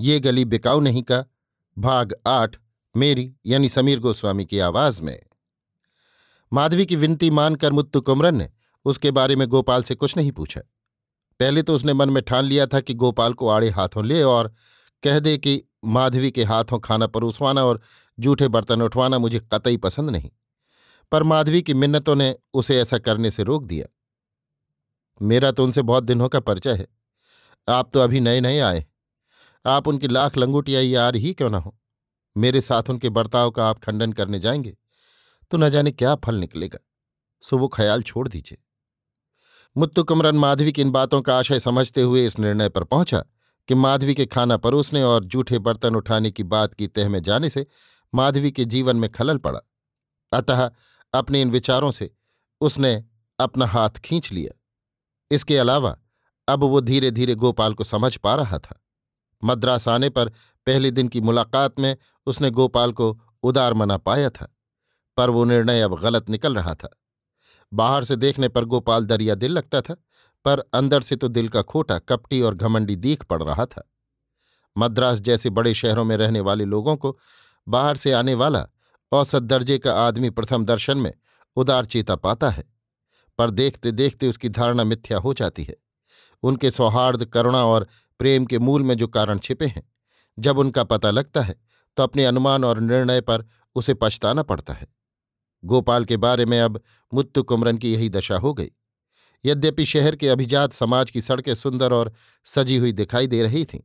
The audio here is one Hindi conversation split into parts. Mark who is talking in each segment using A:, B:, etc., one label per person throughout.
A: ये गली बिकाऊ नहीं का, भाग आठ, मेरी, यानी समीर गोस्वामी की आवाज़ में। माधवी की विनती मानकर मुत्तु कुमरन ने उसके बारे में गोपाल से कुछ नहीं पूछा। पहले तो उसने मन में ठान लिया था कि गोपाल को आड़े हाथों ले और कह दे कि, माधवी के हाथों खाना परोसवाना और जूठे बर्तन उठवाना मुझे कतई पसंद नहीं। पर माधवी की मिन्नतों ने उसे ऐसा करने से रोक दिया। मेरा तो उनसे बहुत दिनों का परिचय है। आप तो अभी नए नए आए आप उनकी लाख लंगुटिया यार ही क्यों ना हो? मेरे साथ उनके बर्ताव का आप खंडन करने जाएँगे तो न जाने क्या फल निकलेगा। सो वो ख्याल छोड़ दीजिए। मुत्तु कुमरन माधवी की इन बातों का आशय समझते हुए इस निर्णय पर पहुँचा कि माधवी के खाना परोसने और जूठे बर्तन उठाने की बात की तह में जाने से माधवी के जीवन में खलल पड़ा। अतः अपने इन विचारों से उसने अपना हाथ खींच लिया। इसके अलावा अब वो धीरे धीरे गोपाल को समझ पा रहा था। मद्रास आने पर पहले दिन की मुलाकात में उसने गोपाल को उदार मना पाया था, पर वो निर्णय अब गलत निकल रहा था। बाहर से देखने पर गोपाल दरिया दिल लगता था, पर अंदर से तो दिल का खोटा कपटी और घमंडी दीख पड़ रहा था। मद्रास जैसे बड़े शहरों में रहने वाले लोगों को बाहर से आने वाला औसत दर्जे का आदमी प्रथम दर्शन में उदार चेता पाता है, पर देखते देखते उसकी धारणा मिथ्या हो जाती है। उनके सौहार्द, करुणा और प्रेम के मूल में जो कारण छिपे हैं, जब उनका पता लगता है तो अपने अनुमान और निर्णय पर उसे पछताना पड़ता है। गोपाल के बारे में अब मुत्तु कुमरन की यही दशा हो गई। यद्यपि शहर के अभिजात समाज की सड़कें सुंदर और सजी हुई दिखाई दे रही थीं,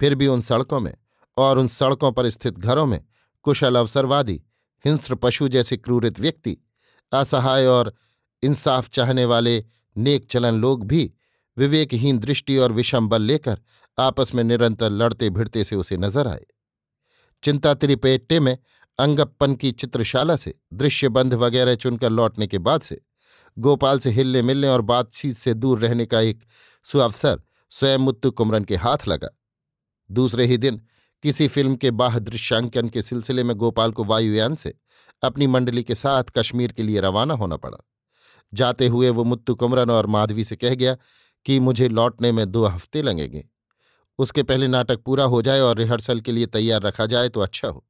A: फिर भी उन सड़कों में और उन सड़कों पर स्थित घरों में कुशल अवसरवादी, हिंस्र पशु जैसे क्रूरित व्यक्ति, असहाय और इंसाफ चाहने वाले नेक चलन लोग भी विवेकहीन दृष्टि और विषम बल लेकर आपस में निरंतर लड़ते भिड़ते से उसे नज़र आए। चिंता त्रिपेट्टे में अंगप्पन की चित्रशाला से दृश्यबंध वगैरह चुनकर लौटने के बाद से गोपाल से हिलने मिलने और बातचीत से दूर रहने का एक सुअवसर स्वयं मुत्तु कुमरन के हाथ लगा। दूसरे ही दिन किसी फ़िल्म के बाह दृश्यांकन के सिलसिले में गोपाल को वायुयान से अपनी मंडली के साथ कश्मीर के लिए रवाना होना पड़ा। जाते हुए वो मुत्तु कुमरन और माधवी से कह गया कि मुझे लौटने में दो हफ़्ते लगेंगे। उसके पहले नाटक पूरा हो जाए और रिहर्सल के लिए तैयार रखा जाए तो अच्छा हो।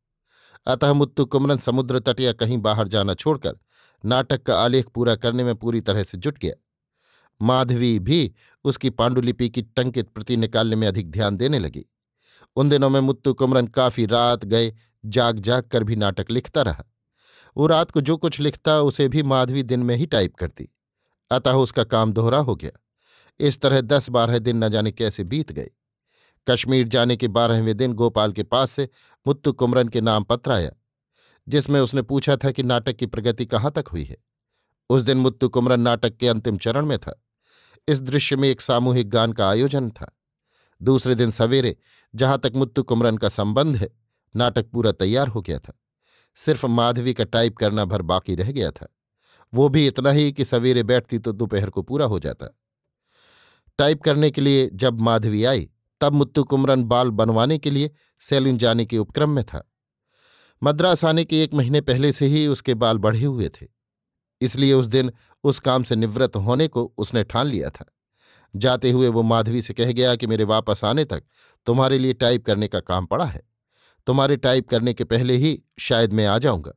A: अतः मुत्तु कुमरन समुद्र तट या कहीं बाहर जाना छोड़कर नाटक का आलेख पूरा करने में पूरी तरह से जुट गया। माधवी भी उसकी पांडुलिपि की टंकित प्रति निकालने में अधिक ध्यान देने लगी। उन दिनों में मुत्तु कुमरन काफ़ी रात गए, जाग जाग कर भी नाटक लिखता रहा। वो रात को जो कुछ लिखता उसे भी माधवी दिन में ही टाइप करती। अतः उसका काम दोहरा हो गया। इस तरह दस बारह दिन न जाने कैसे बीत गए। कश्मीर जाने के बारहवें दिन गोपाल के पास से मुत्तु कुमरन के नाम पत्र आया, जिसमें उसने पूछा था कि नाटक की प्रगति कहाँ तक हुई है। उस दिन मुत्तु कुमरन नाटक के अंतिम चरण में था। इस दृश्य में एक सामूहिक गान का आयोजन था। दूसरे दिन सवेरे, जहाँ तक मुत्तु कुमरन का संबंध है, नाटक पूरा तैयार हो गया था। सिर्फ़ माधवी का टाइप करना भर बाकी रह गया था। वो भी इतना ही कि सवेरे बैठती तो दोपहर को पूरा हो जाता। टाइप करने के लिए जब माधवी आई, तब मुत्तु कुमरन बाल बनवाने के लिए सैलून जाने के उपक्रम में था। मद्रास आने के एक महीने पहले से ही उसके बाल बढ़े हुए थे। इसलिए उस दिन उस काम से निवृत्त होने को उसने ठान लिया था। जाते हुए वो माधवी से कह गया कि मेरे वापस आने तक तुम्हारे लिए टाइप करने का काम पड़ा है। तुम्हारे टाइप करने के पहले ही शायद मैं आ जाऊँगा।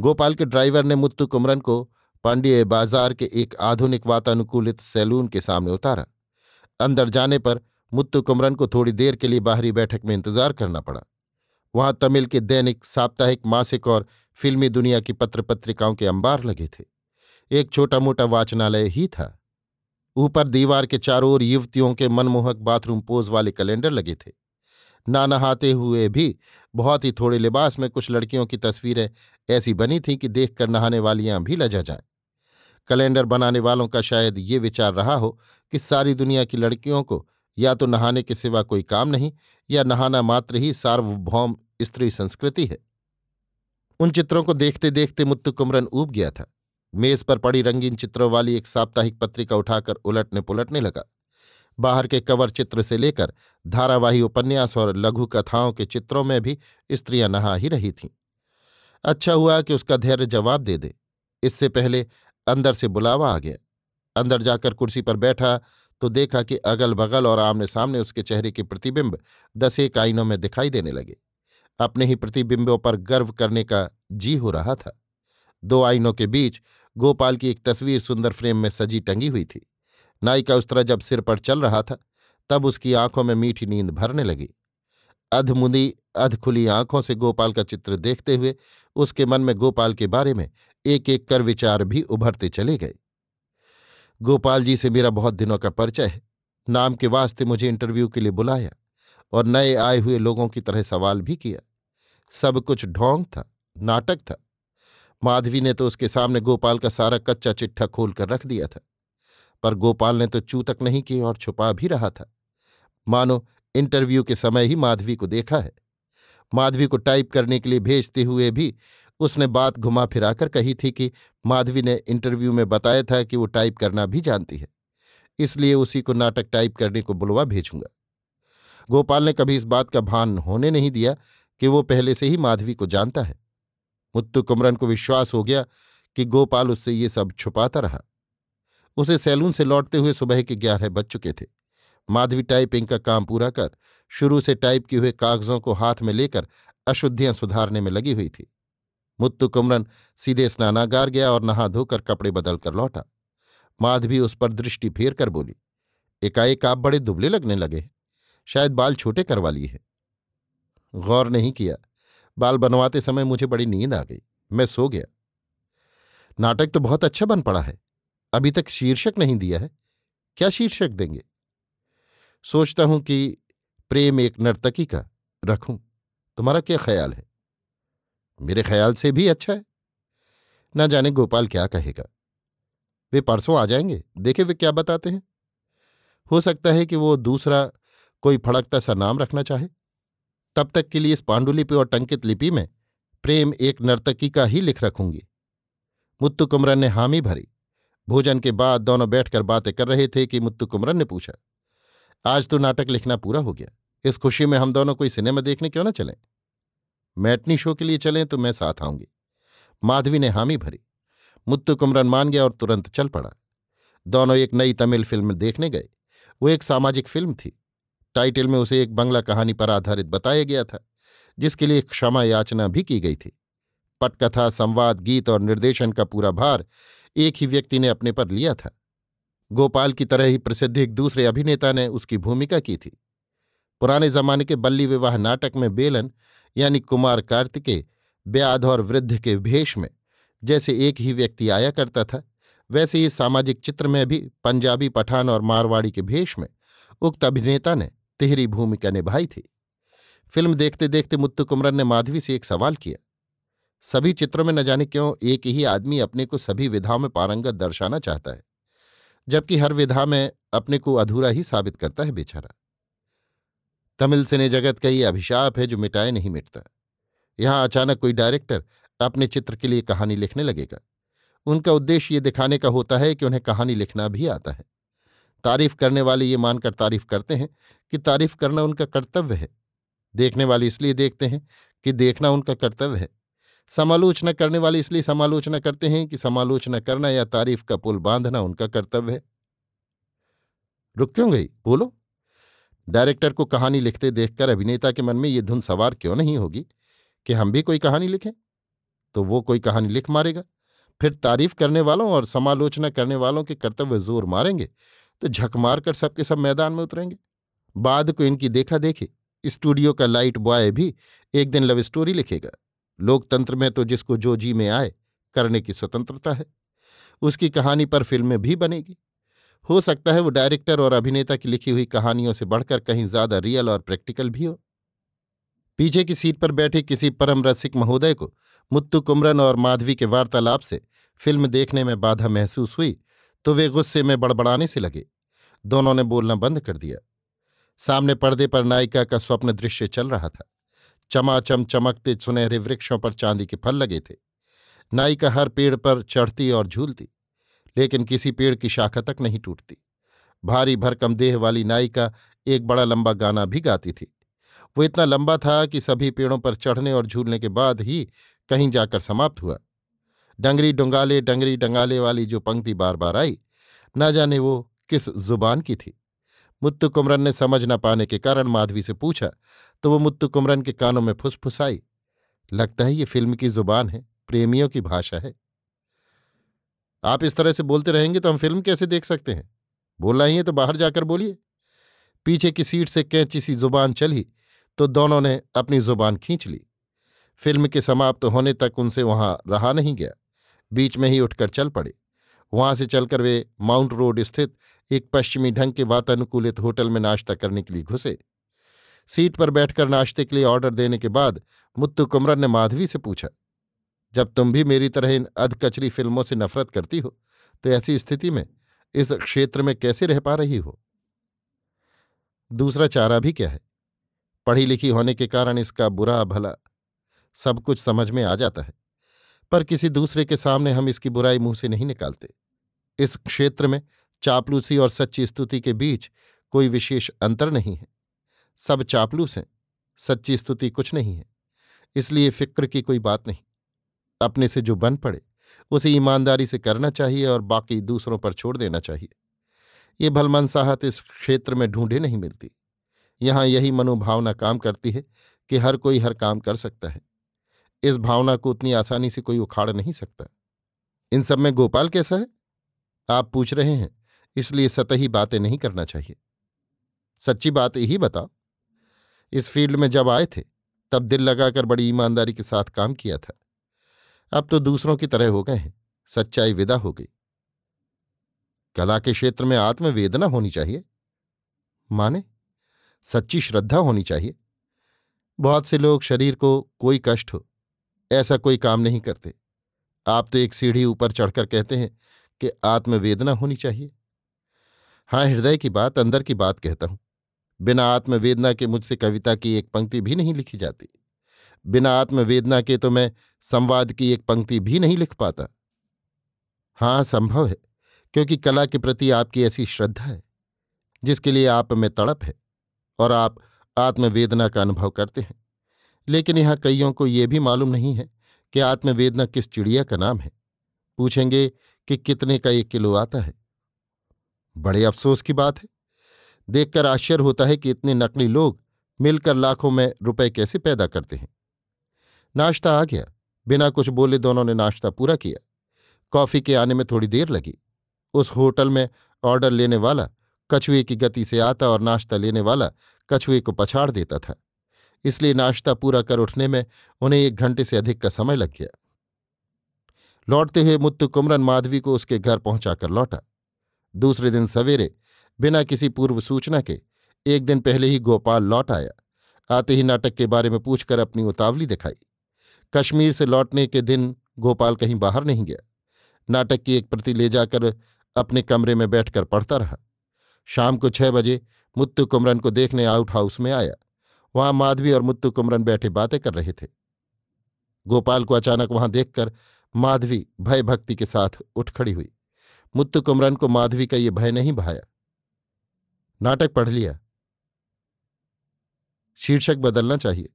A: गोपाल के ड्राइवर ने मुत्तु कुमरन को पांड्य बाज़ार के एक आधुनिक वातानुकूलित सैलून के सामने उतारा। अंदर जाने पर मुत्तु कुमरन को थोड़ी देर के लिए बाहरी बैठक में इंतज़ार करना पड़ा। वहाँ तमिल के दैनिक, साप्ताहिक, मासिक और फिल्मी दुनिया की पत्र पत्रिकाओं के अंबार लगे थे। एक छोटा मोटा वाचनालय ही था। ऊपर दीवार के चारों ओर युवतियों के मनमोहक बाथरूम पोज वाले कैलेंडर लगे थे। ना नहाते हुए भी बहुत ही थोड़े लिबास में कुछ लड़कियों की तस्वीरें ऐसी बनी थीं कि देखकर नहाने वालियाँ भी लजा जाएँ। कैलेंडर बनाने वालों का शायद ये विचार रहा हो कि सारी दुनिया की लड़कियों को या तो नहाने के सिवा कोई काम नहीं, या नहाना मात्र ही सार्वभौम स्त्री संस्कृति है। उन चित्रों को देखते देखते मुत्तु कुमरन ऊब गया था। मेज पर पड़ी रंगीन चित्रों वाली एक साप्ताहिक पत्रिका उठाकर उलटने पुलटने लगा। बाहर के कवर चित्र से लेकर धारावाही उपन्यास और लघु कथाओं के चित्रों में भी स्त्रियाँ नहा ही रही थीं। अच्छा हुआ कि उसका धैर्य जवाब दे दे। इससे पहले अंदर से बुलावा आ गया। अंदर जाकर कुर्सी पर बैठा तो देखा कि अगल बगल और आमने सामने उसके चेहरे के प्रतिबिंब दसेक आइनों में दिखाई देने लगे। अपने ही प्रतिबिंबों पर गर्व करने का जी हो रहा था। दो आइनों के बीच गोपाल की एक तस्वीर सुंदर फ्रेम में सजी टंगी हुई थी। नाई का उस तरह जब सिर पर चल रहा था, तब उसकी आँखों में मीठी नींद भरने लगी। अधमुदी अधखुली आँखों से गोपाल का चित्र देखते हुए उसके मन में गोपाल के बारे में एक एक कर विचार भी उभरते चले गए। गोपाल जी से मेरा बहुत दिनों का परिचय है। नाम के वास्ते मुझे इंटरव्यू के लिए बुलाया और नए आए हुए लोगों की तरह सवाल भी किया। सब कुछ ढोंग था, नाटक था। माधवी ने तो उसके सामने गोपाल का सारा कच्चा चिट्ठा खोल कर रख दिया था। पर गोपाल ने तो चूतक नहीं की और छुपा भी रहा था। मानो इंटरव्यू के समय ही माधवी को देखा है। माधवी को टाइप करने के लिए भेजते हुए भी उसने बात घुमा फिराकर कही थी कि माधवी ने इंटरव्यू में बताया था कि वो टाइप करना भी जानती है, इसलिए उसी को नाटक टाइप करने को बुलवा भेजूँगा। गोपाल ने कभी इस बात का भान होने नहीं दिया कि वो पहले से ही माधवी को जानता है। मुत्तु कुमरन को विश्वास हो गया कि गोपाल उससे ये सब छुपाता रहा। उसे सैलून से लौटते हुए सुबह के ग्यारह बज चुके थे। माधवी टाइपिंग का काम पूरा कर, शुरू से टाइप किए हुए कागजों को हाथ में लेकर अशुद्धियाँ सुधारने में लगी हुई थी। मुत्तु कुमरन सीधे स्नानागार गया और नहा धोकर कपड़े बदल कर लौटा। माधवी उस पर दृष्टि फेर कर बोली, एकाएक आप बड़े दुबले लगने लगे शायद बाल छोटे करवा लिए है। गौर नहीं किया। बाल बनवाते समय मुझे बड़ी नींद आ गई। मैं सो गया। नाटक तो बहुत अच्छा बन पड़ा है। अभी तक शीर्षक नहीं दिया है। क्या शीर्षक देंगे? सोचता हूँ कि प्रेम एक नर्तकी का रखूँ। तुम्हारा क्या ख्याल है? मेरे ख्याल से भी अच्छा है। ना जाने गोपाल क्या कहेगा। वे परसों आ जाएँगे। देखे वे क्या बताते हैं। हो सकता है कि वो दूसरा कोई फड़कता सा नाम रखना चाहे। तब तक के लिए इस पांडुलिपि और टंकित लिपि में प्रेम एक नर्तकी का ही लिख रखूँगी। मुत्तु कुमरन ने हामी भरी। भोजन के बाद दोनों बैठकर बातें कर रहे थे कि मुत्तु कुमरन ने पूछा आज तो नाटक लिखना पूरा हो गया। इस खुशी में हम दोनों कोई सिनेमा देखने क्यों ना चलें? मैटनी शो के लिए चलें तो मैं साथ आऊँगी। माधवी ने हामी भरी। मुत्तु कुमरन मान गया और तुरंत चल पड़ा। दोनों एक नई तमिल फ़िल्म देखने गए। वो एक सामाजिक फ़िल्म थी। टाइटल में उसे एक बंगला कहानी पर आधारित बताया गया था, जिसके लिए क्षमा याचना भी की गई थी। पटकथा, संवाद, गीत और निर्देशन का पूरा भार एक ही व्यक्ति ने अपने पर लिया था। गोपाल की तरह ही प्रसिद्ध एक दूसरे अभिनेता ने उसकी भूमिका की थी। पुराने जमाने के बल्ली विवाह नाटक में बेलन, यानी कुमार कार्तिकेय ब्याध और वृद्ध के भेष में, जैसे एक ही व्यक्ति आया करता था, वैसे ही सामाजिक चित्र में भी पंजाबी पठान और मारवाड़ी के भेष में उक्त अभिनेता ने तिहरी भूमिका निभाई थी। फ़िल्म देखते देखते मुत्तु कुमरन ने माधवी से एक सवाल किया, सभी चित्रों में न जाने क्यों एक ही आदमी अपने को सभी विधाओं में पारंगत दर्शाना चाहता है? जबकि हर विधा में अपने को अधूरा ही साबित करता है बेचारा। तमिल सिने जगत का ये अभिशाप है जो मिटाए नहीं मिटता। यहाँ अचानक कोई डायरेक्टर अपने चित्र के लिए कहानी लिखने लगेगा। उनका उद्देश्य ये दिखाने का होता है कि उन्हें कहानी लिखना भी आता है। तारीफ़ करने वाले ये मानकर तारीफ़ करते हैं कि तारीफ़ करना उनका कर्तव्य है। देखने वाले इसलिए देखते हैं कि देखना उनका कर्तव्य है। समालोचना करने वाले इसलिए समालोचना करते हैं कि समालोचना करना या तारीफ़ का पुल बांधना उनका कर्तव्य है। रुक क्यों गई? बोलो। डायरेक्टर को कहानी लिखते देखकर अभिनेता के मन में ये धुन सवार क्यों नहीं होगी? कि हम भी कोई कहानी लिखें? तो वो कोई कहानी लिख मारेगा। फिर तारीफ़ करने वालों और समालोचना करने वालों के कर्तव्य ज़ोर मारेंगे तो झक मार कर सबके सब मैदान में उतरेंगे। बाद को इनकी देखा देखी, स्टूडियो का लाइट बॉय भी एक दिन लव स्टोरी लिखेगा। लोकतंत्र में तो जिसको जो जी में आए, करने की स्वतंत्रता है। उसकी कहानी पर फ़िल्में भी बनेगी। हो सकता है वो डायरेक्टर और अभिनेता की लिखी हुई कहानियों से बढ़कर कहीं ज़्यादा रियल और प्रैक्टिकल भी हो। पीछे की सीट पर बैठे किसी परम रसिक महोदय को मुत्तु कुमरन और माधवी के वार्तालाप से फ़िल्म देखने में बाधा महसूस हुई तो वे गुस्से में बड़बड़ाने से लगे। दोनों ने बोलना बंद कर दिया। सामने पर्दे पर नायिका का स्वप्न दृश्य चल रहा था। चमाचम चमकते सुनहरे वृक्षों पर चांदी के फल लगे थे। नायिका हर पेड़ पर चढ़ती और झूलती, लेकिन किसी पेड़ की शाखा तक नहीं टूटती। भारी भरकम देह वाली नायिका एक बड़ा लंबा गाना भी गाती थी। वो इतना लंबा था कि सभी पेड़ों पर चढ़ने और झूलने के बाद ही कहीं जाकर समाप्त हुआ। डंगरी डुंगाले डंगरी डंगाले वाली जो पंक्ति बार बार आई, न जाने वो किस ज़ुबान की थी। मुत्तु कुमरन ने समझ न पाने के कारण माधवी से पूछा तो वो मुत्तु कुमरन के कानों में फुसफुसाई। लगता है ये फ़िल्म की ज़ुबान है, प्रेमियों की भाषा है। आप इस तरह से बोलते रहेंगे तो हम फ़िल्म कैसे देख सकते हैं? बोलना ही है तो बाहर जाकर बोलिए। पीछे की सीट से कैंची सी ज़ुबान चली तो दोनों ने अपनी ज़ुबान खींच ली। फ़िल्म के समाप्त होने तक उनसे वहाँ रहा नहीं गया। बीच में ही उठकर चल पड़े। वहाँ से चलकर वे माउंट रोड स्थित एक पश्चिमी ढंग के वातानुकूलित होटल में नाश्ता करने के लिए घुसे। सीट पर बैठकर नाश्ते के लिए ऑर्डर देने के बाद मुत्तु कुमरन ने माधवी से पूछा, जब तुम भी मेरी तरह इन अधकचरी फ़िल्मों से नफरत करती हो तो ऐसी स्थिति में इस क्षेत्र में कैसे रह पा रही हो? दूसरा चारा भी क्या है? पढ़ी लिखी होने के कारण इसका बुरा भला सब कुछ समझ में आ जाता है, पर किसी दूसरे के सामने हम इसकी बुराई मुँह से नहीं निकालते। इस क्षेत्र में चापलूसी और सच्ची स्तुति के बीच कोई विशेष अंतर नहीं है। सब चापलूस हैं, सच्ची स्तुति कुछ नहीं है, इसलिए फ़िक्र की कोई बात नहीं। अपने से जो बन पड़े, उसे ईमानदारी से करना चाहिए और बाकी दूसरों पर छोड़ देना चाहिए। ये भलमनसाहत इस क्षेत्र में ढूंढे नहीं मिलती। यहाँ यही मनोभावना काम करती है कि हर कोई हर काम कर सकता है। इस भावना को उतनी आसानी से कोई उखाड़ नहीं सकता। इन सब में गोपाल कैसा है? आप पूछ रहे हैं, इसलिए सतही बातें नहीं करना चाहिए। सच्ची बात यही बताओ। इस फ़ील्ड में जब आए थे, तब दिल लगाकर बड़ी ईमानदारी के साथ काम किया था। अब तो दूसरों की तरह हो गए हैं, सच्चाई विदा हो गई। कला के क्षेत्र में आत्मवेदना होनी चाहिए। माने, सच्ची श्रद्धा होनी चाहिए। बहुत से लोग शरीर को कोई कष्ट हो, ऐसा कोई काम नहीं करते। आप तो एक सीढ़ी ऊपर चढ़कर कहते हैं कि आत्मवेदना होनी चाहिए। हाँ हृदय की बात, अंदर की बात कहता हूँ। बिना आत्मवेदना के मुझसे कविता की एक पंक्ति भी नहीं लिखी जाती। बिना आत्मवेदना के तो मैं संवाद की एक पंक्ति भी नहीं लिख पाता। हाँ संभव है, क्योंकि कला के प्रति आपकी ऐसी श्रद्धा है, जिसके लिए आप में तड़प है और आप आत्मवेदना का अनुभव करते हैं। लेकिन यहाँ कईयों को यह भी मालूम नहीं है कि आत्मवेदना किस चिड़िया का नाम है। पूछेंगे कि कितने का एक किलो आता है। बड़े अफसोस की बात है। देखकर आश्चर्य होता है कि इतने नकली लोग मिलकर लाखों में रुपए कैसे पैदा करते हैं। नाश्ता आ गया। बिना कुछ बोले दोनों ने नाश्ता पूरा किया। कॉफ़ी के आने में थोड़ी देर लगी। उस होटल में ऑर्डर लेने वाला कछुए की गति से आता और नाश्ता लेने वाला कछुए को पछाड़ देता था। इसलिए नाश्ता पूरा कर उठने में उन्हें एक घंटे से अधिक का समय लग गया। लौटते हुए मुत्तु कुमरन माधवी को उसके घर पहुंचाकर लौटा। दूसरे दिन सवेरे, बिना किसी पूर्व सूचना के, एक दिन पहले ही गोपाल लौट आया। आते ही नाटक के बारे में पूछकर अपनी उतावली दिखाई। कश्मीर से लौटने के दिन गोपाल कहीं बाहर नहीं गया। नाटक की एक प्रति ले जाकर अपने कमरे में बैठकर पढ़ता रहा। शाम को छह बजे मुत्तु कुमरन को देखने आउट हाउस में आया। वहाँ माधवी और मुत्तु कुमरन बैठे बातें कर रहे थे। गोपाल को अचानक वहाँ देखकर माधवी भय भक्ति के साथ उठ खड़ी हुई। मुत्तु कुमरन को माधवी का ये भय नहीं भाया नाटक पढ़ लिया। शीर्षक बदलना चाहिए।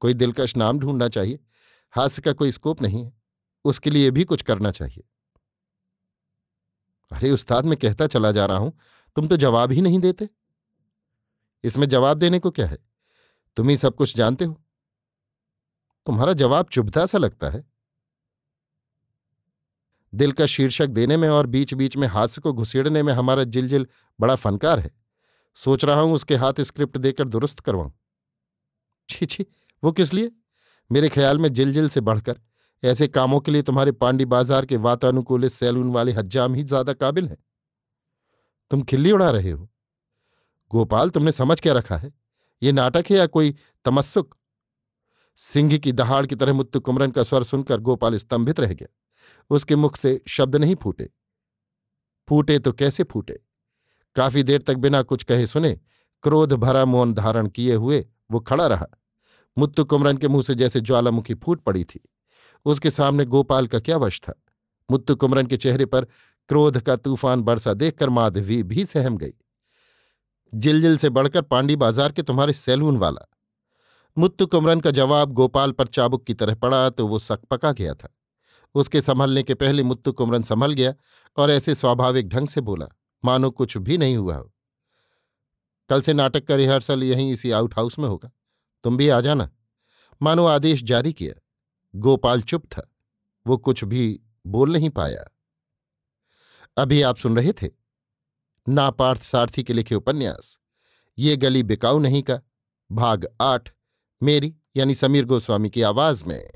A: कोई दिलकश नाम ढूंढना चाहिए। हास्य का कोई स्कोप नहीं है। उसके लिए भी कुछ करना चाहिए। अरे, उस्ताद, मैं कहता चला जा रहा हूँ। तुम तो जवाब ही नहीं देते। इसमें जवाब देने को क्या है? तुम ही सब कुछ जानते हो। तुम्हारा जवाब चुभता सा लगता है। दिल का शीर्षक देने में और बीच बीच में हास्य को घुसेड़ने में हमारा जिलजिल बड़ा फनकार है।
B: सोच रहा हूँ उसके हाथ स्क्रिप्ट देकर दुरुस्त करवाऊं। छी छी, वो किस लिए? मेरे ख्याल में जिल जिल से बढ़कर, ऐसे कामों के लिए तुम्हारे पांडी बाज़ार के वातानुकूलित सैलून वाले हज्जाम ही ज़्यादा काबिल हैं। तुम खिल्ली उड़ा रहे हो। गोपाल, तुमने समझ क्या रखा है? ये नाटक है या कोई तमस्सुक? सिंह की दहाड़ की तरह मुत्तु कुमरन का स्वर सुनकर गोपाल स्तंभित रह गया। उसके मुख से शब्द नहीं फूटे। फूटे तो कैसे फूटे? काफ़ी देर तक बिना कुछ कहे सुने, क्रोध भरा मौन धारण किए हुए वो खड़ा रहा। मुत्तु कुमरन के मुँह से जैसे ज्वालामुखी फूट पड़ी थी। उसके सामने गोपाल का क्या वश था? मुत्तु कुमरन के चेहरे पर क्रोध का तूफ़ान बरसा देखकर माधवी भी सहम गई। जिलजिल से बढ़कर पांडी बाज़ार के तुम्हारे सैलून वाला। मुत्तु कुमरन का जवाब गोपाल पर चाबुक की तरह पड़ा तो वो सक पका गया था। उसके संभलने के पहले मुत्तु कुमरन संभल गया और ऐसे स्वाभाविक ढंग से बोला, मानो कुछ भी नहीं हुआ हो। कल से नाटक का रिहर्सल यहीं इसी आउट हाउस में होगा। तुम भी आ जाना। मानो आदेश जारी किया। गोपाल चुप था। वो कुछ भी बोल नहीं पाया। अभी आप सुन रहे थे? नापार्थ सारथी के लिखे उपन्यास। ये गली बिकाऊ नहीं का। भाग आठ, मेरी यानी समीर गोस्वामी की आवाज़ में।